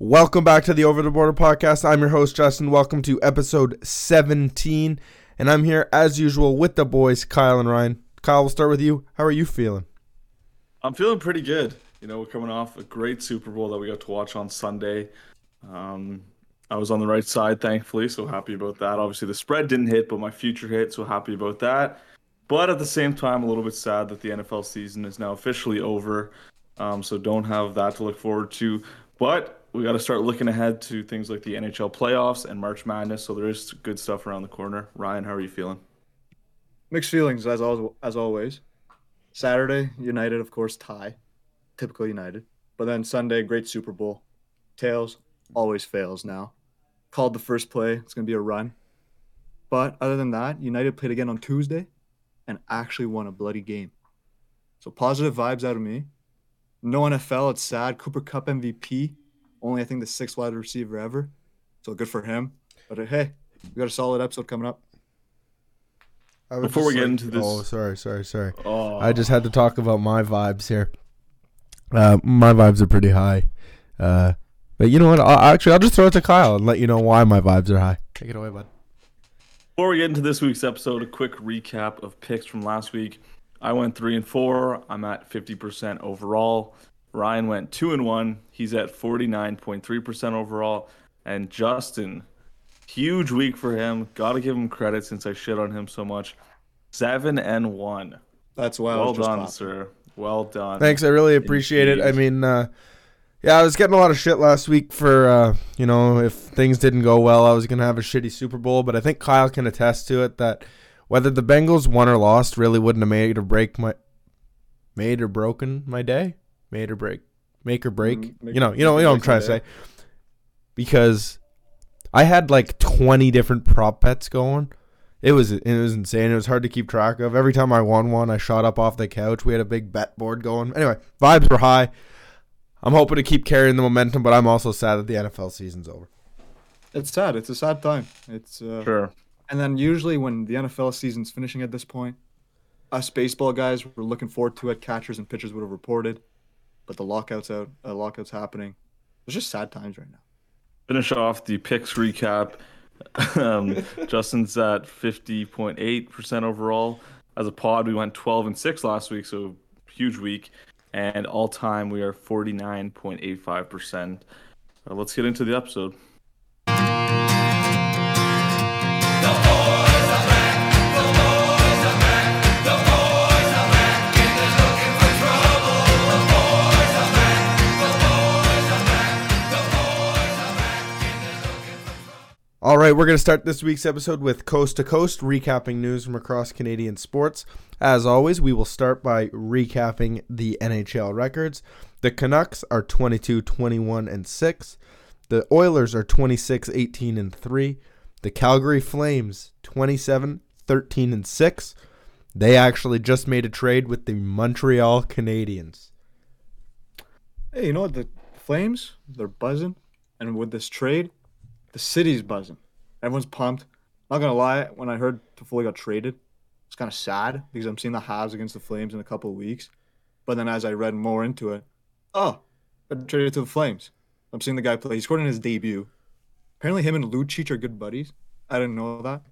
Welcome back to the Over the Border podcast. I'm your host, Justin. Welcome to episode 17. And I'm here, as usual, with the boys, Kyle and Ryan. Kyle, we'll start with you. How are you feeling? I'm feeling pretty good. You know, we're coming off a great Super Bowl that we got to watch on Sunday. Um, I was on the right side, thankfully, so happy about that. Obviously, the spread didn't hit, but my future hit, so happy about that. But at the same time, a little bit sad that the NFL season is now officially over. Um, so don't have that to look forward to. But we got to start looking ahead to things like the NHL playoffs and March Madness. So there is good stuff around the corner. Ryan, how are you feeling? Mixed feelings as al- as always. Saturday, United, of course, tie, typical United. But then Sunday, great Super Bowl. Tails always fails now. Called the first play. It's gonna be a run. But other than that, United played again on Tuesday, and actually won a bloody game. So positive vibes out of me. No NFL. It's sad. Cooper Kupp MVP. Only I think the sixth wide receiver ever. So good for him. But uh, hey, we got a solid episode coming up. I was Before we get into this- Oh, sorry, sorry, sorry. Oh, I just had to talk about my vibes here. Uh, my vibes are pretty high. Uh, but you know what? I'll, actually, I'll just throw it to Kyle and let you know why my vibes are high. Take it away, bud. Before we get into this week's episode, a quick recap of picks from last week. I went three and four. I'm at 50% overall. Ryan went two and one. He's at 49.3% overall. And Justin, huge week for him. Got to give him credit since I shit on him so much. Seven and one. That's why I Well done, laughing. sir. Well done. Thanks, I really appreciate it. I mean, uh, yeah, I was getting a lot of shit last week for uh, you know if things didn't go well, I was gonna have a shitty Super Bowl. But I think Kyle can attest to it that whether the Bengals won or lost really wouldn't have made or break my made or broken my day, made or break, make or break. Mm, make- you know, you know, you know what I'm trying to say. Because I had like 20 different prop bets going. It was it was insane. It was hard to keep track of. Every time I won one, I shot up off the couch. We had a big bet board going. Anyway, vibes were high. I'm hoping to keep carrying the momentum, but I'm also sad that the NFL season's over. It's sad. It's a sad time. It's uh, Sure. And then usually when the NFL season's finishing at this point, us baseball guys were looking forward to it. Catchers and pitchers would have reported, but the lockouts out, uh, lockouts happening. It's just sad times right now. finish off the picks recap. um, Justin's at 50.8% overall. As a pod, we went 12 and 6 last week, so huge week. And all time, we are 49.85%. Uh, let's get into the episode. Right, we're going to start this week's episode with Coast to Coast, recapping news from across Canadian sports. As always, we will start by recapping the NHL records. The Canucks are 22 21 and 6. The Oilers are 26 18 and 3. The Calgary Flames 27 13 and 6. They actually just made a trade with the Montreal Canadiens. Hey, you know what? The Flames, they're buzzing. And with this trade, the city's buzzing. Everyone's pumped. Not going to lie, when I heard Toffoli got traded, it's kind of sad because I'm seeing the Habs against the Flames in a couple of weeks. But then as I read more into it, oh, got traded to the Flames. I'm seeing the guy play. He scored in his debut. Apparently, him and Lucic are good buddies. I didn't know that.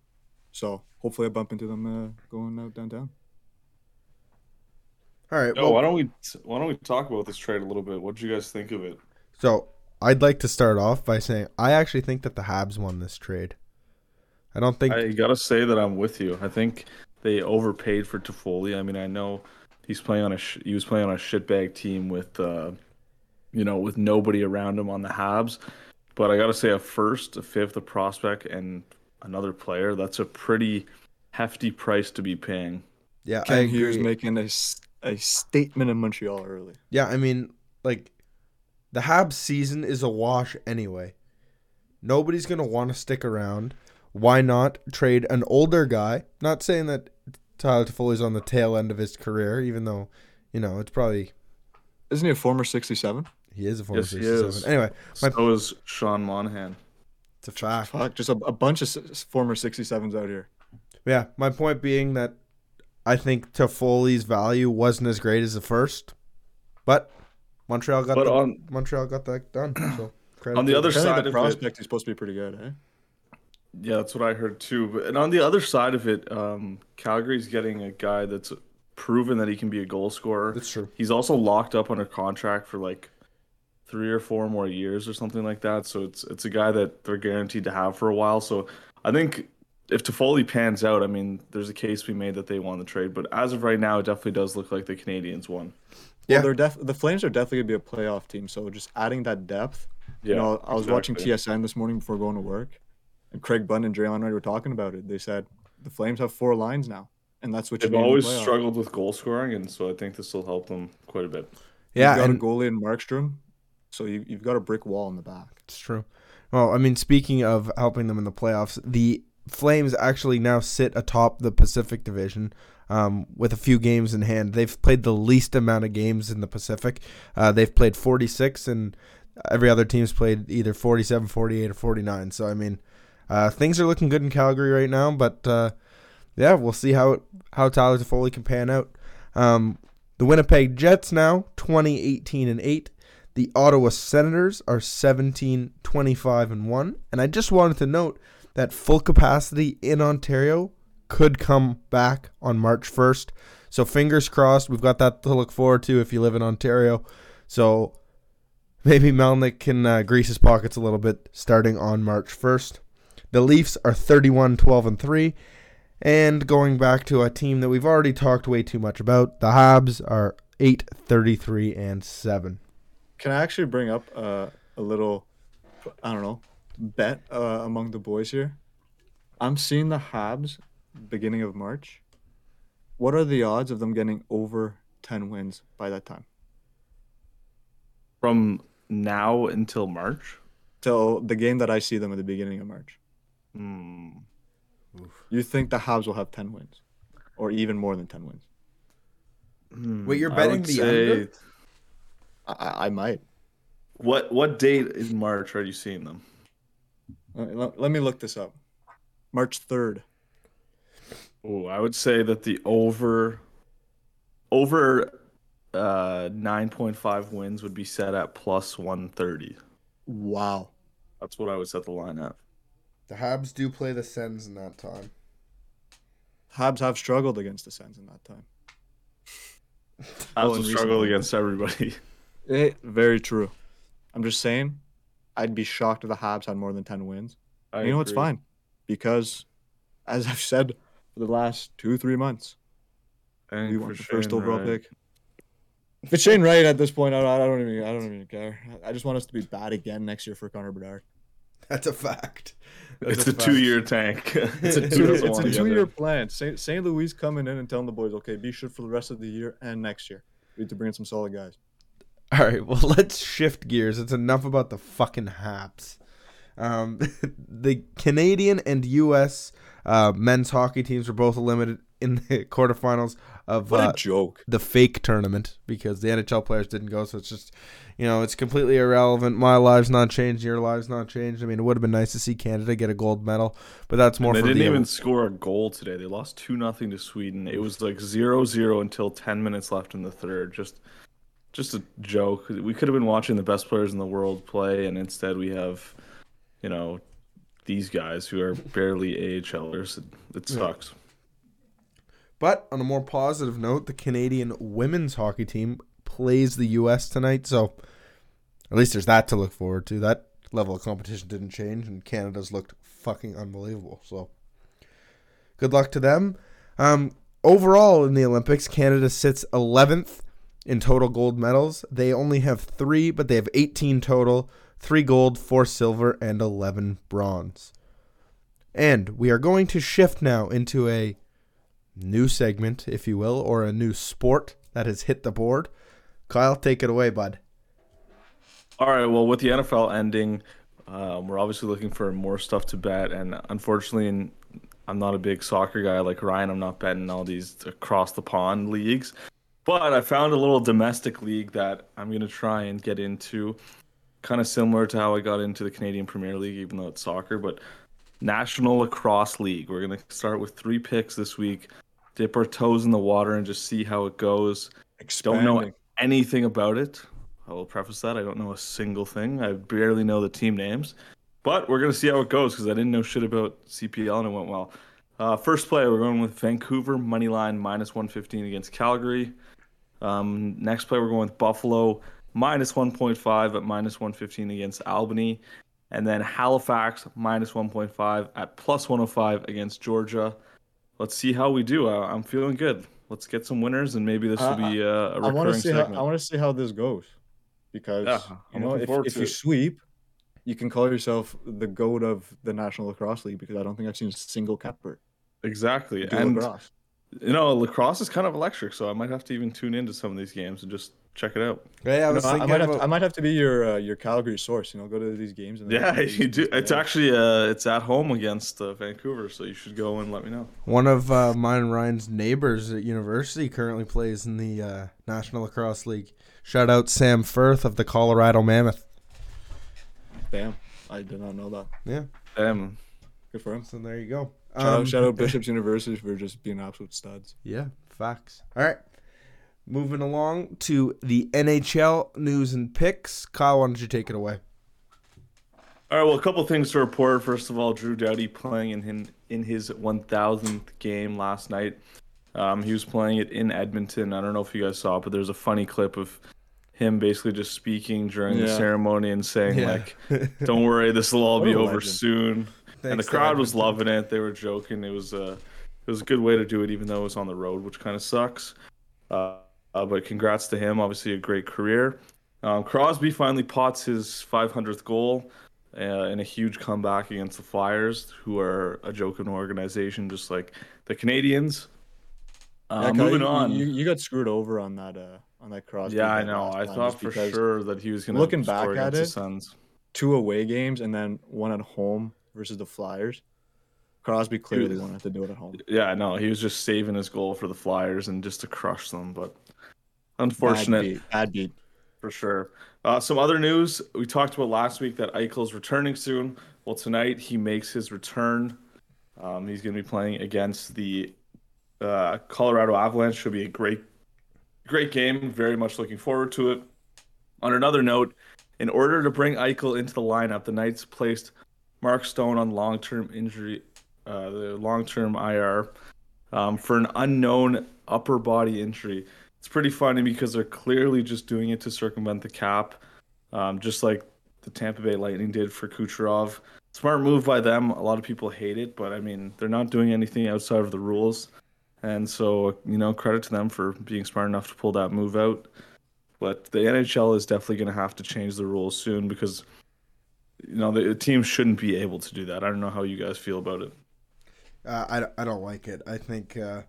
So hopefully, I bump into them uh, going out downtown. All right. Oh, why don't we why don't we talk about this trade a little bit? What did you guys think of it? So I'd like to start off by saying I actually think that the Habs won this trade. I don't think I gotta say that I'm with you. I think they overpaid for Toffoli. I mean, I know he's playing on a sh- he was playing on a shitbag team with, uh, you know, with nobody around him on the Habs. But I gotta say, a first, a fifth, a prospect, and another player. That's a pretty hefty price to be paying. yeah, I Ken Hughes agree. making a statement in Montreal early. Yeah, I mean, like the Habs season is a wash anyway. Nobody's gonna want to stick around. Why not trade an older guy? Not saying that Tyler Toffoli's on the tail end of his career, even though you know it's probably Isn't he a former 67? he is a former Yes, he 67. is. Anyway, My- So is Sean Monahan. it's a fact. Fuck, just a, a bunch of former 67s out here. Yeah, my point being that I think Toffoli's value wasn't as great as the first, but Montreal got But the, on Montreal got that done. So Credit On the other them. Side the of it- prospect is supposed to be pretty good, eh? Yeah, that's what I heard too. But and on the other side of it, um, Calgary's getting a guy that's proven that he can be a goal scorer. That's true. He's also locked up under contract for like three or four more years or something like that. So it's it's a guy that they're guaranteed to have for a while. So I think if Toffoli pans out, I mean, there's a case we made that they won the trade. But as of right now, it definitely does look like the Canadiens won. Yeah. Well, they're def- the Flames are definitely gonna be a playoff team. So just adding that depth. Yeah, you know, I was watching. TSN this morning before going to work, and Craig Bunn and Draymond Wright were talking about it. They said the Flames have four lines now, and that's what you They've need in the always struggled with goal scoring, and so I think this will help them quite a bit. Yeah, you've got and a goalie in Markstrom, so you, you've got a brick wall in the back. it's true. Well, I mean, speaking of helping them in the playoffs, the Flames actually now sit atop the Pacific Division um, with a few games in hand. They've played the least amount of games in the Pacific. Uh, they've played 46, and every other team's played either 47, 48, or 49. So, I mean, uh, things are looking good in Calgary right now, but uh, yeah, we'll see how it, how Tyler Toffoli can pan out. Um, the Winnipeg Jets now 2018 and 8. The Ottawa Senators are 17, 25, and 1. And I just wanted to note that full capacity in Ontario could come back on March 1st. So fingers crossed. We've got that to look forward to if you live in Ontario. So maybe Melnyk can uh, grease his pockets a little bit starting on March 1st. The Leafs are 31, 12, and 3. And going back to a team that we've already talked way too much about, the Habs are 8, 33, and 7. Can I actually bring up uh, a little, I don't know, bet uh, among the boys here? I'm seeing the Habs beginning of March. What are the odds of them getting over 10 wins by that time? From now until March, Till the game that I see them at the beginning of March. Hmm, You think the Habs will have 10 wins? Or even more than 10 wins? hmm, Wait, you're betting would the say- under? I, I, I might. What what date in March are you seeing them? Let, let- let me look this up. March 3rd. Oh, I would say that the over over uh 9.5 wins would be set at plus 130. Wow. That's what I would set the line at. The Habs do play the Sens in that time. Habs have struggled against the Sens in that time. I Oh, also and struggle recently. against everybody. Eh, very true. I'm just saying, I'd be shocked if the Habs had more than 10 wins. I And you know what's agree. fine? Because, as I've said for the last two, three months, And we for want the first Shane overall Wright. pick. If it's Shane Wright at this point, I don't, I don't even, I don't even care. I just want us to be bad again next year for Connor Bedard. That's a fact. That's It's a fact. two-year tank. It's a two, doesn't it's wanna a get two-year plan. St. St. Louis coming in and telling the boys, okay, be sure for the rest of the year and next year. We need to bring in some solid guys. All right, well, let's shift gears. It's enough about the fucking Habs. Um, the Canadian and U.S. Uh, men's hockey teams were both eliminated in the quarterfinals of What uh, a joke. the fake tournament because the NHL players didn't go. So it's just, you know, it's completely irrelevant. My lives not changed. Your lives not changed. I mean, it would have been nice to see Canada get a gold medal, but that's more they for didn't the even score a goal today. They lost two nothing to Sweden. It was like 0-0 until ten minutes left in the third. Just, just a joke. We could have been watching the best players in the world play, and instead we have, you know, these guys who are barely AHLers. It, it Yeah. But on a more positive note, the Canadian women's hockey team plays the U.S. tonight, so at least there's that to look forward to. That level of competition didn't change, and Canada's looked fucking unbelievable. So good luck to them. Um, overall in the Olympics, Canada sits 11th in total gold medals. They only have three, but they have 18 total: three gold, four silver, and 11 bronze. And we are going to shift now into a new segment, if you will, or a new sport that has hit the board. Kyle, take it away, bud. All right. Well, with the NFL ending, um, we're obviously looking for more stuff to bet, and unfortunately, I'm not a big soccer guy like Ryan. I'm not betting all these across the pond leagues, but I found a little domestic league that I'm gonna try and get into, kind of similar to how I got into the Canadian Premier League, even though it's soccer, but National Lacrosse League. We're gonna start with three picks this week, dip our toes in the water and just see how it goes. Don't know anything about it. I will preface that I don't know a single thing. I barely know the team names, but we're gonna see how it goes because I didn't know shit about CPL and it went well. Uh, first play, we're going with Vancouver money line minus 115 against Calgary. Um, next play, we're going with Buffalo minus 1.5 at minus 115 against Albany. And then Halifax minus 1.5 at plus 105 against Georgia. Let's see how we do. I, I'm feeling good. Let's get some winners, and maybe this will be uh, a I wanna see how. I want to see how this goes, because Yeah, you know if, if you it. sweep, you can call yourself the goat of the National Lacrosse League because I don't think I've seen a single capper exactly. And lacrosse. you know, lacrosse is kind of electric, so I might have to even tune into some of these games and just check it out. Yeah, I You was know, I, I thinking might have about to, I might have to be your uh, your Calgary source. You know, go to these games. And Yeah, these- you do. It's players. actually uh, it's at home against uh, Vancouver, so you should go and let me know. one of uh, mine and Ryan's neighbors at university currently plays in the uh, National Lacrosse League. Shout out Sam Firth of the Colorado Mammoth. Damn, I did not know that. Yeah, Damn. Good for him. so there you go. Shout, Um, out, shout out Bishop's University for just being absolute studs. Yeah, facts. All right. Moving along to the NHL news and picks. Kyle, why don't you take it away? All right, well, a couple things to report. First of all, Drew Doughty playing in in, in his 1,000th game last night. Um, he was playing it in Edmonton. I don't know if you guys saw it, but there's a funny clip of him basically just speaking during the ceremony and saying Yeah. like, "Don't worry, this will all be over legend. soon." and the crowd was loving it. They were joking. It was uh, it was a good way to do it, even though it was on the road, which kind of sucks. Uh, uh, but congrats to him. Obviously, a great career. Um, Crosby finally pots his 500th goal uh, in a huge comeback against the Flyers, who are a joke joking organization, just like the Canadiens. Uh, Yeah, moving you, on. you, you got screwed over on that uh on that cross. yeah, I know. I thought for sure that he was going to looking back at it, Suns. two away games and then one at home versus the Flyers. Crosby clearly was- wanted to do it at home. Yeah, no. He was just saving his goal for the Flyers and just to crush them, but Bad unfortunate. beat. Bad beat. For sure. Uh, some other news we talked about last week that Eichel's returning soon. Well, tonight he makes his return. Um, he's going to be playing against the uh, Colorado Avalanche. Should be a great, great game. Very much looking forward to it. On another note, in order to bring Eichel into the lineup, the Knights placed Mark Stone on long-term injury, uh, the long-term IR, um, for an unknown upper body injury. It's pretty funny because they're clearly just doing it to circumvent the cap, um, just like the Tampa Bay Lightning did for Kucherov. Smart move by them. A lot of people hate it, but I mean, they're not doing anything outside of the rules. And so, you know, credit to them for being smart enough to pull that move out. But the NHL is definitely going to have to change the rules soon because, you know, the, the team shouldn't be able to do that. I don't know how you guys feel about it. Uh, I, I don't like it. I think uh,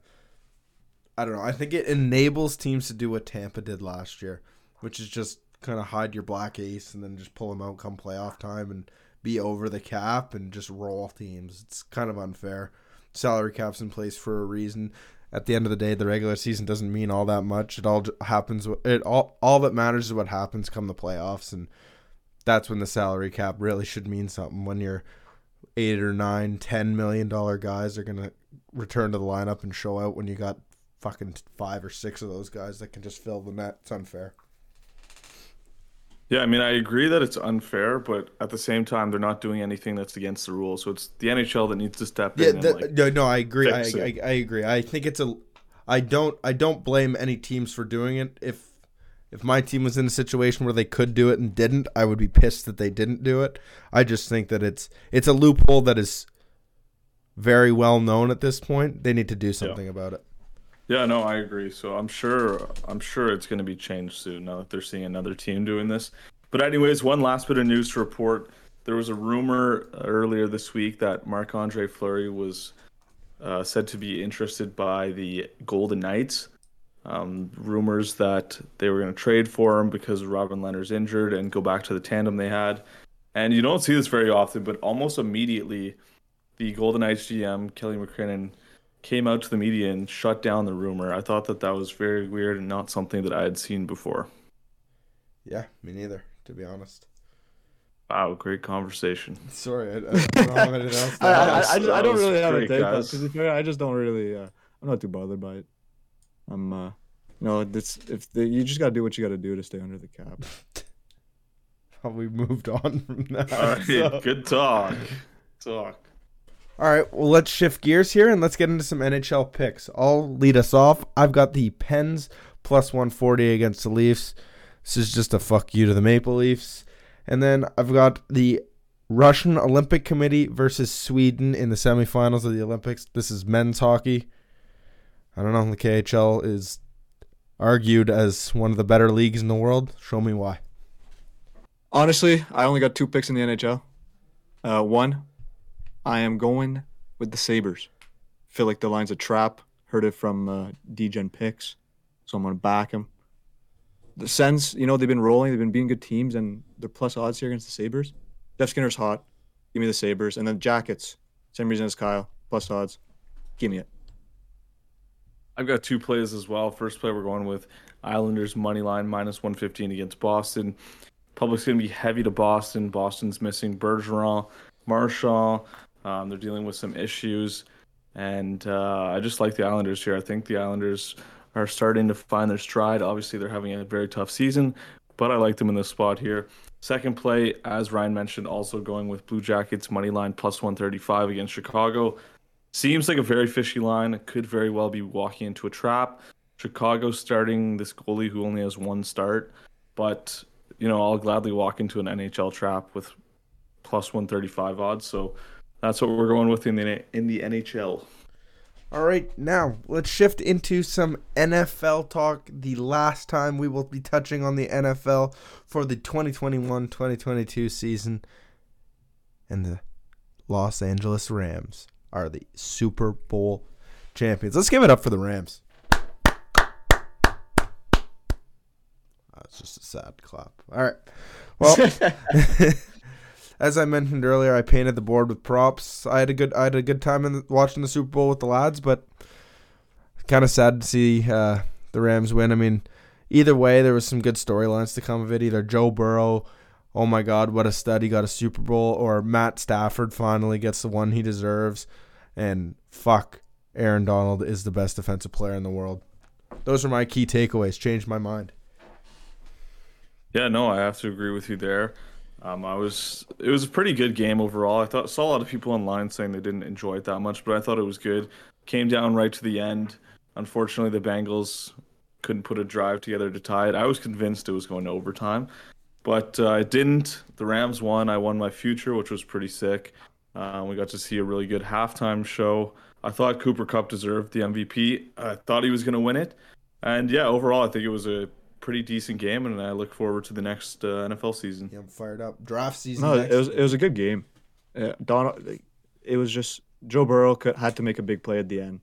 I don't know. I think it enables teams to do what Tampa did last year, which is just kind of hide your black ace and then just pull them out come playoff time and be over the cap and just roll teams. It's kind of unfair. Salary cap's in place for a reason. At the end of the day, the regular season doesn't mean all that much. It all happens. It all all that matters is what happens come the playoffs, and that's when the salary cap really should mean something. When you're eight or nine, ten million dollar guys are gonna return to the lineup and show out when you got fucking five or six of those guys that can just fill the net. It's unfair. Yeah, I mean, I agree that it's unfair, but at the same time, they're not doing anything that's against the rules. So it's the NHL that needs to step Yeah, in. the, and, like, no, no, I agree. I, I. I agree. I think it's a. I don't. I don't blame any teams for doing it. If if my team was in a situation where they could do it and didn't, I would be pissed that they didn't do it. I just think that it's it's a loophole that is very well known at this point. They need to do something about it. Yeah, no, I agree. So I'm sure, I'm sure it's going to be changed soon now that they're seeing another team doing this. But anyways, one last bit of news to report: there was a rumor earlier this week that Marc Andre Fleury was uh, said to be interested by the Golden Knights. Um, rumors that they were going to trade for him because Robin Lehner's injured and go back to the tandem they had. And you don't see this very often, but almost immediately, the Golden Knights GM Kelly McCrimmon came out to the media and shut down the rumor. I thought that that was very weird and not something that I had seen before. Yeah, me neither. To be honest. Wow, great conversation. Sorry, I, I don't have anything else. I, I. I, I, just, I don't really have a great, take on it. guys. To be fair, I just don't really. Uh, I'm not too bothered by it. I'm. Uh, You know, it's if the, you just got to do what you got to do to stay under the cap. we moved on from that. All right, so- good talk. Talk. All right, well, let's shift gears here and let's get into some NHL picks. I'll lead us off. I've got the Pens plus 140 against the Leafs. This is just a fuck you to the Maple Leafs. And then I've got the Russian Olympic Committee versus Sweden in the semifinals of the Olympics. This is men's hockey. I don't know. The KHL is argued as one of the better leagues in the world. Show me why. Honestly, I only got two picks in the NHL. Uh, one, I am going with the Sabres. Feel like the line's a trap. Heard it from uh, DGen picks, so I'm gonna back him. The Sens, you know, they've been rolling. They've been beating good teams, and they're plus odds here against the Sabres. Jeff Skinner's hot. Give me the Sabres, and then Jackets. Same reason as Kyle. Plus odds. Give me it. I've got two plays as well. First play, we're going with Islanders money line minus 115 against Boston. Public's going to be heavy to Boston. Boston's missing Bergeron, Marchand. Um, they're dealing with some issues. And uh, I just like the Islanders here. I think the Islanders are starting to find their stride. Obviously, they're having a very tough season, but I like them in this spot here. Second play, as Ryan mentioned, also going with Blue Jackets money line plus 135 against Chicago. Seems like a very fishy line. It could very well be walking into a trap. Chicago starting this goalie who only has one start, but you know I'll gladly walk into an NHL trap with plus 135 odds. So that's what we're going with in the in the NHL. All right, now let's shift into some NFL talk. The last time we will be touching on the NFL for the 2021 2022 season. And the Los Angeles Rams are the Super Bowl champions. Let's give it up for the Rams. That's just a sad clap. All right. Well, as I mentioned earlier, I painted the board with props. I had a good I had a good time in the, watching the Super Bowl with the lads, but kind of sad to see uh, the Rams win. I mean, either way, there was some good storylines to come of it. Either Joe Burrow, oh my God, what a stud, he got a Super Bowl, or Matt Stafford finally gets the one he deserves, and fuck, Aaron Donald is the best defensive player in the world. Those are my key takeaways. Changed my mind. Yeah, no, I have to agree with you there. Um, I was it was a pretty good game overall. I thought saw a lot of people online saying they didn't enjoy it that much, but I thought it was good. Came down right to the end. Unfortunately, the Bengals couldn't put a drive together to tie it. I was convinced it was going to overtime, but uh, it didn't. The Rams won. I won my future, which was pretty sick. Uh, we got to see a really good halftime show. I thought Cooper Kupp deserved the MVP. I thought he was going to win it, and yeah, overall, I think it was a pretty decent game, and I look forward to the next uh, NFL season. Yeah, I'm fired up. Draft season. No, next it was it was a good game. Uh, Donald, it was just Joe Burrow could, had to make a big play at the end.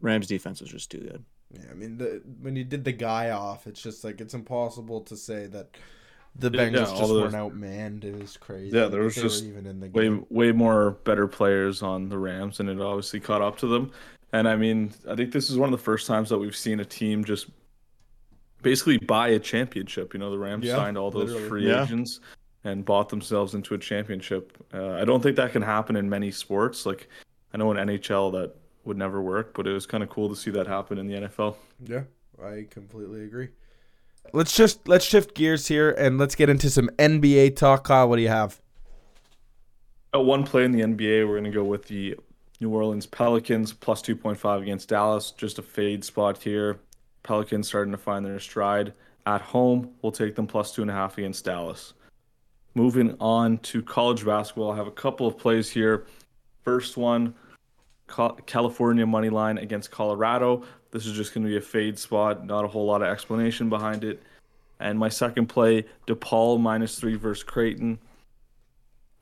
Rams defense was just too good. Yeah, I mean, the, when you did the guy off, it's just like it's impossible to say that the Bengals yeah, just all the- weren't outmanned. It was crazy. Yeah, there was just even in the way game. way more better players on the Rams, and it obviously caught up to them. And I mean, I think this is one of the first times that we've seen a team just basically buy a championship. You know, the Rams Yeah, signed all those literally. free Yeah. agents and bought themselves into a championship. Uh, I don't think that can happen in many sports. Like I know in NHL that would never work, but it was kind of cool to see that happen in the NFL. Yeah, I completely agree. Let's just let's shift gears here and let's get into some NBA talk. Kyle, what do you have? At one play in the NBA, we're going to go with the New Orleans Pelicans plus 2.5 against Dallas. Just a fade spot here. Pelicans starting to find their stride. At home, we'll take them plus two and a half against Dallas. Moving on to college basketball, I have a couple of plays here. First one, California money line against Colorado. This is just going to be a fade spot, not a whole lot of explanation behind it. And my second play, DePaul minus three versus Creighton.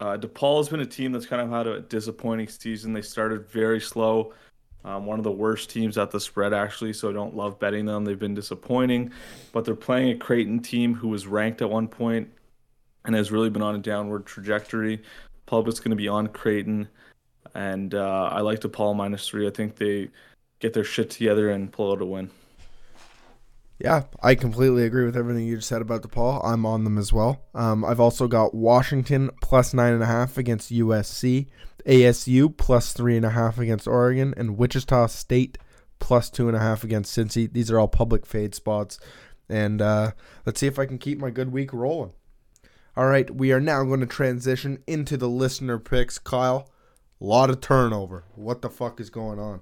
Uh, DePaul has been a team that's kind of had a disappointing season. They started very slow. Um, one of the worst teams at the spread, actually, so I don't love betting them. They've been disappointing, but they're playing a Creighton team who was ranked at one point and has really been on a downward trajectory. Public's going to be on Creighton, and uh, I like DePaul minus three. I think they get their shit together and pull out a win. Yeah, I completely agree with everything you just said about DePaul. I'm on them as well. Um, I've also got Washington plus nine and a half against USC, ASU plus three and a half against Oregon, and Wichita State plus two and a half against Cincy. These are all public fade spots. And uh, let's see if I can keep my good week rolling. All right, we are now going to transition into the listener picks. Kyle, a lot of turnover. What the fuck is going on?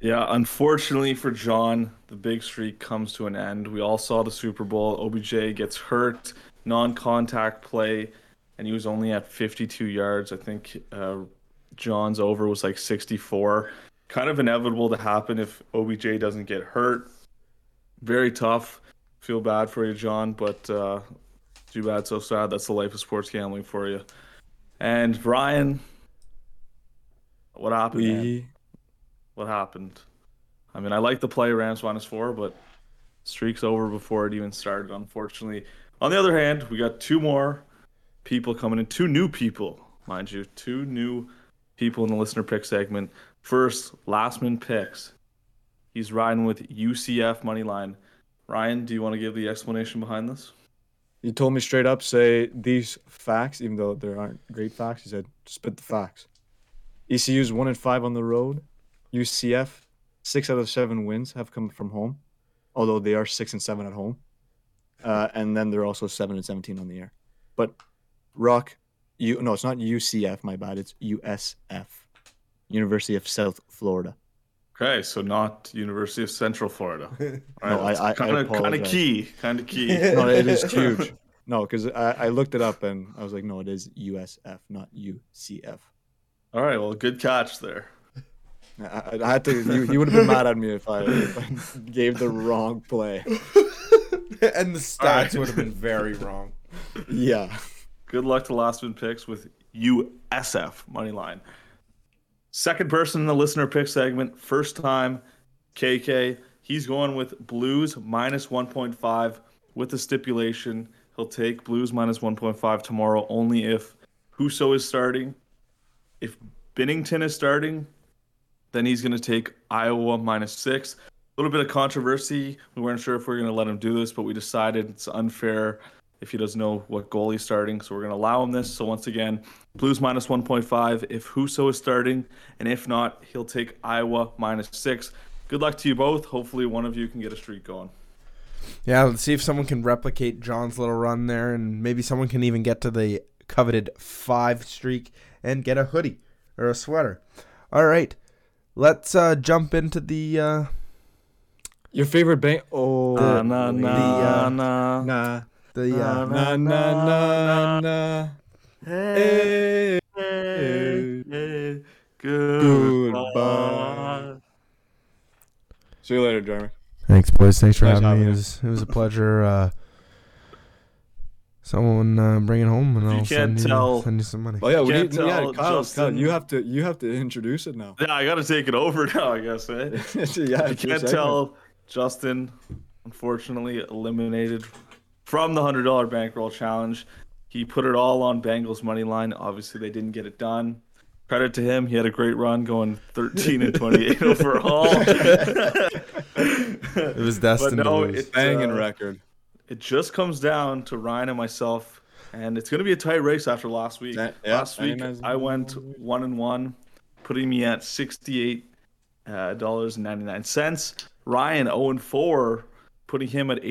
Yeah, unfortunately for John, the big streak comes to an end. We all saw the Super Bowl. OBJ gets hurt, non contact play, and he was only at 52 yards. I think uh, John's over was like 64. Kind of inevitable to happen if OBJ doesn't get hurt. Very tough. Feel bad for you, John, but uh, too bad, so sad. That's the life of sports gambling for you. And Brian, what happened? We What happened? I mean, I like the play Rams minus four, but streak's over before it even started, unfortunately. On the other hand, we got two more people coming in, two new people, mind you, two new people in the listener pick segment. First, Lastman picks. He's riding with UCF money line. Ryan, do you want to give the explanation behind this? He told me straight up, say these facts, even though there aren't great facts. He said, spit the facts. ECU's one and five on the road. UCF, six out of seven wins have come from home, although they are six and seven at home. Uh, and then they're also seven and seventeen on the air. But Rock, you no, it's not UCF. My bad. It's USF, University of South Florida. Okay, so not University of Central Florida. All No, I- I- I kind of kind of key, kind of key. No, it is huge. No, because I, I looked it up and I was like, no, it is USF, not UCF. All right, well, good catch there. I, I, I had to. You, you would have been mad at me if I, if I gave the wrong play. and the stats right. would have been very wrong. Yeah. Good luck to last win picks with USF money line. Second person in the listener pick segment, first time KK. He's going with Blues minus 1.5 with the stipulation he'll take Blues minus 1.5 tomorrow only if Husso is starting. If Binnington is starting, then he's going to take Iowa minus six. A little bit of controversy. We weren't sure if we are going to let him do this, but we decided it's unfair if he doesn't know what goal he's starting. So we're going to allow him this. So once again, Blues minus 1.5 if Husso is starting, and if not, he'll take Iowa minus six. Good luck to you both. Hopefully, one of you can get a streak going. Yeah, let's see if someone can replicate John's little run there, and maybe someone can even get to the coveted five streak and get a hoodie or a sweater. All right, let's uh, jump into the. Uh, Your favorite bank? Oh, Uh, nah, the, nah, uh, nah. nah, the uh, nah, nah, nah, nah. Hey, Hey, hey, Goodbye. goodbye. See you later, Jeremy. Thanks, boys. Thanks for Nice having having me. It was, it was a pleasure. Uh, someone uh, bring it home, and You I'll can't send you, tell- send you some money. Oh yeah, we need, yeah, Kyle, Kyle, Justin. you have to you have to introduce it now. Yeah, I got to take it over now, I guess. Eh? yeah, you can't tell Justin, unfortunately, eliminated from the hundred dollar bankroll challenge. He put it all on Bengals money line. Obviously, they didn't get it done. Credit to him. He had a great run, going 13 and 28 overall. It was but destined no, to lose. it, Banging uh, record. it just comes down to Ryan and myself, and it's going to be a tight race after last week. Yeah, yeah, last week I went one and one, putting me at sixty-eight uh, dollars and ninety-nine cents. Ryan zero and four, putting him at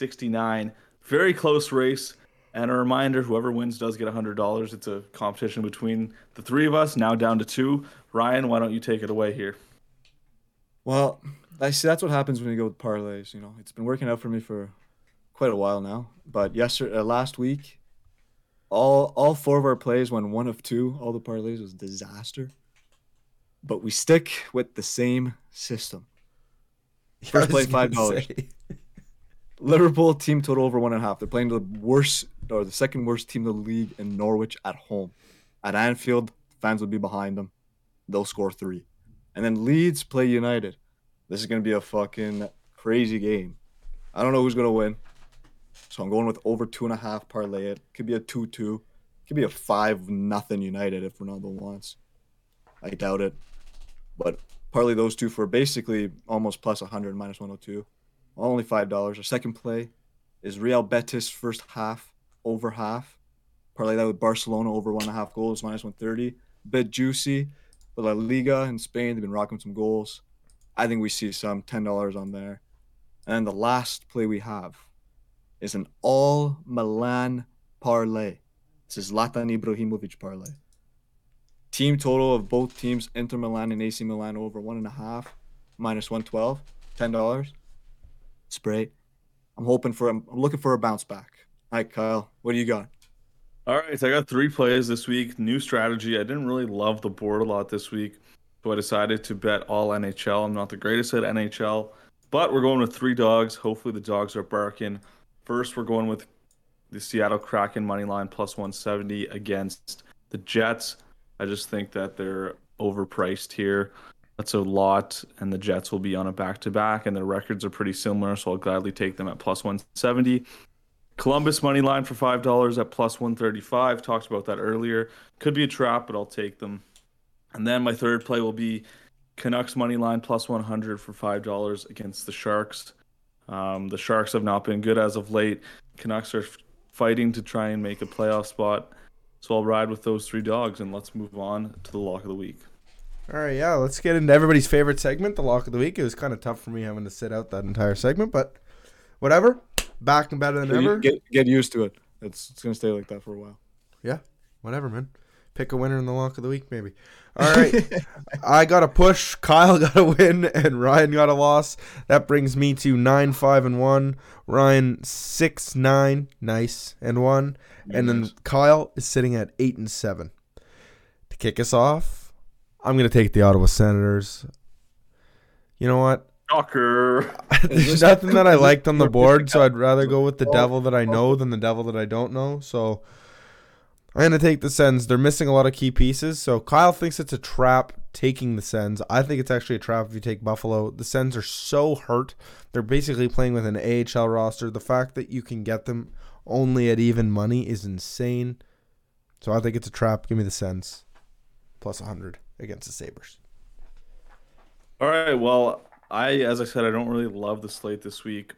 eighty-seven sixty-nine. Very close race. And a reminder: whoever wins does get hundred dollars. It's a competition between the three of us. Now down to two. Ryan, why don't you take it away here? Well, I see that's what happens when you go with parlays. You know, it's been working out for me for quite a while now. But yesterday, uh, last week, all all four of our plays went one of two. All the parlays was disaster. But we stick with the same system. First play, $5. Liverpool team total over one and a half. They're playing the worst or the second worst team in the league in Norwich at home. At Anfield, fans will be behind them. They'll score three. And then Leeds play United. This is gonna be a fucking crazy game. I don't know who's gonna win. So I'm going with over two and a half parlay it. Could be a two two. Could be a five nothing United if Ronaldo wants. I doubt it. But parlay those two for basically almost plus 100 minus 102 only five dollars. Our second play is Real Betis first half over half. Parlay that with Barcelona over one and a half goals minus one thirty. Bit juicy. But La Liga in Spain they've been rocking some goals. I think we see some ten dollars on there. And the last play we have is an all Milan parlay. This is Zlatan Ibrahimovic parlay. Team total of both teams, Inter Milan and AC Milan, over one and a half, minus one twelve, ten dollars. Spray. I'm hoping for. I'm looking for a bounce back. All right, Kyle, what do you got? All right, so I got three plays this week. New strategy. I didn't really love the board a lot this week, so I decided to bet all NHL. I'm not the greatest at NHL, but we're going with three dogs. Hopefully, the dogs are barking. First, we're going with the Seattle Kraken money line plus 170 against the Jets. I just think that they're overpriced here. A lot, and the Jets will be on a back to back, and their records are pretty similar, so I'll gladly take them at plus 170. Columbus money line for five dollars at plus one thirty five. Talked about that earlier. Could be a trap, but I'll take them. And then my third play will be Canucks money line plus one hundred for five dollars against the Sharks. Um, the Sharks have not been good as of late. Canucks are fighting to try and make a playoff spot. So I'll ride with those three dogs, and let's move on to the lock of the week. All right, yeah, let's get into everybody's favorite segment, the lock of the week. It was kind of tough for me having to sit out that entire segment, but whatever. Back and better than Get, ever. get, get used to it. It's it's gonna stay like that for a while. Yeah, whatever, man. Pick a winner in the lock of the week, maybe. All right. I got a push. Kyle got a win, and Ryan got a loss. That brings me to nine, five, and one. Ryan six, nine, nice, and one. And then Kyle is sitting at eight and seven. To kick us off, I'm gonna take the Ottawa Senators. You know what? Shocker. There's nothing that I liked on the board, so I'd rather go with the Oh, devil that I know than the devil that I don't know. So I'm gonna take the Sens. They're missing a lot of key pieces. So Kyle thinks it's a trap taking the Sens. I think it's actually a trap if you take Buffalo. The Sens are so hurt. They're basically playing with an AHL roster. The fact that you can get them only at even money is insane. So I think it's a trap. Give me the Sens plus 100 against the Sabres. All right. Well, I, as I said, I don't really love the slate this week.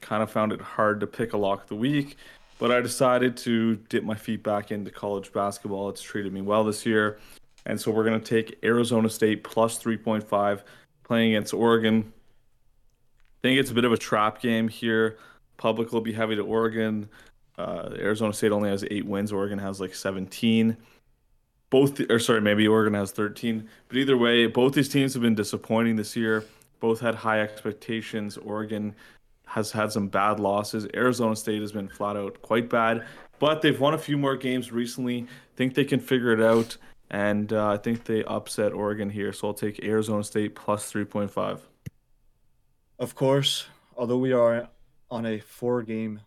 Kind of found it hard to pick a lock of the week, but I decided to dip my feet back into college basketball. It's treated me well this year. And so we're going to take Arizona State plus 3.5 playing against Oregon. I think it's a bit of a trap game here. Public will be heavy to Oregon. Uh, Arizona State only has eight wins. Oregon has like 17 both or sorry maybe oregon has 13 but either way both these teams have been disappointing this year. Both had high expectations. Oregon has had some bad losses. Arizona state has been flat out quite bad but they've won a few more games recently. Think they can figure it out and uh, i think they upset oregon here. So i'll take arizona state plus 3.5 Of course, although we are on a four game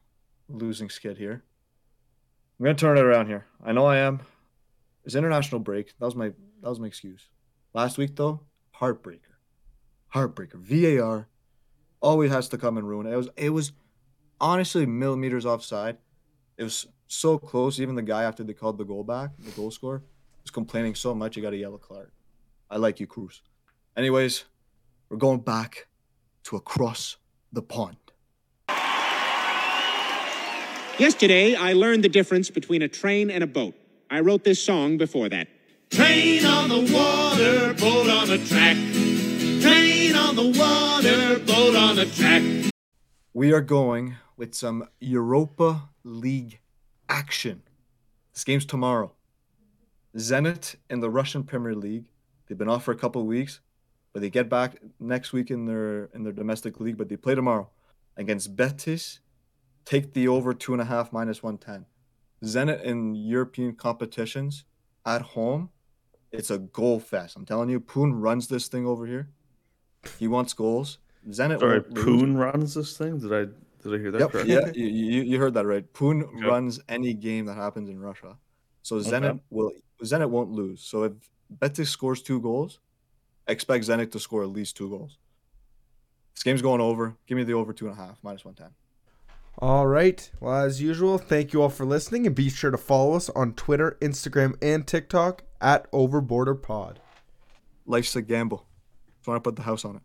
losing skid here, I'm gonna turn it around here. I know I am. It's international break. That was my that was my excuse. Last week though, heartbreaker. Heartbreaker. VAR always has to come and ruin it. It was it was honestly millimeters offside. It was so close. Even the guy after they called the goal back, the goal scorer, was complaining so much he got a yellow card. I like you, Cruz. Anyways, we're going back to across the pond. Yesterday, I learned the difference between a train and a boat. I wrote this song before that. Train on the water, boat on the track. Train on the water, boat on the track. We are going with some Europa League action. This game's tomorrow. Zenit in the Russian Premier League. They've been off for a couple of weeks, but they get back next week in their in their domestic league. But they play tomorrow against Betis. Take the over two and a half minus one ten. Zenit in European competitions at home, it's a goal fest. I'm telling you, Poon runs this thing over here. He wants goals. Zenit sorry poon runs this thing did i did i hear that Yep. correctly Yeah, you, you, you heard that right. Poon Okay. runs any game that happens in Russia. So Zenit will Zenit won't lose. So if Betis scores two goals, expect Zenit to score at least two goals. This game's going over. Give me the over two and a half, minus one ten. All right. Well, as usual, thank you all for listening, and be sure to follow us on Twitter, Instagram, and TikTok at OverborderPod. Life's a gamble. Want to put the house on it.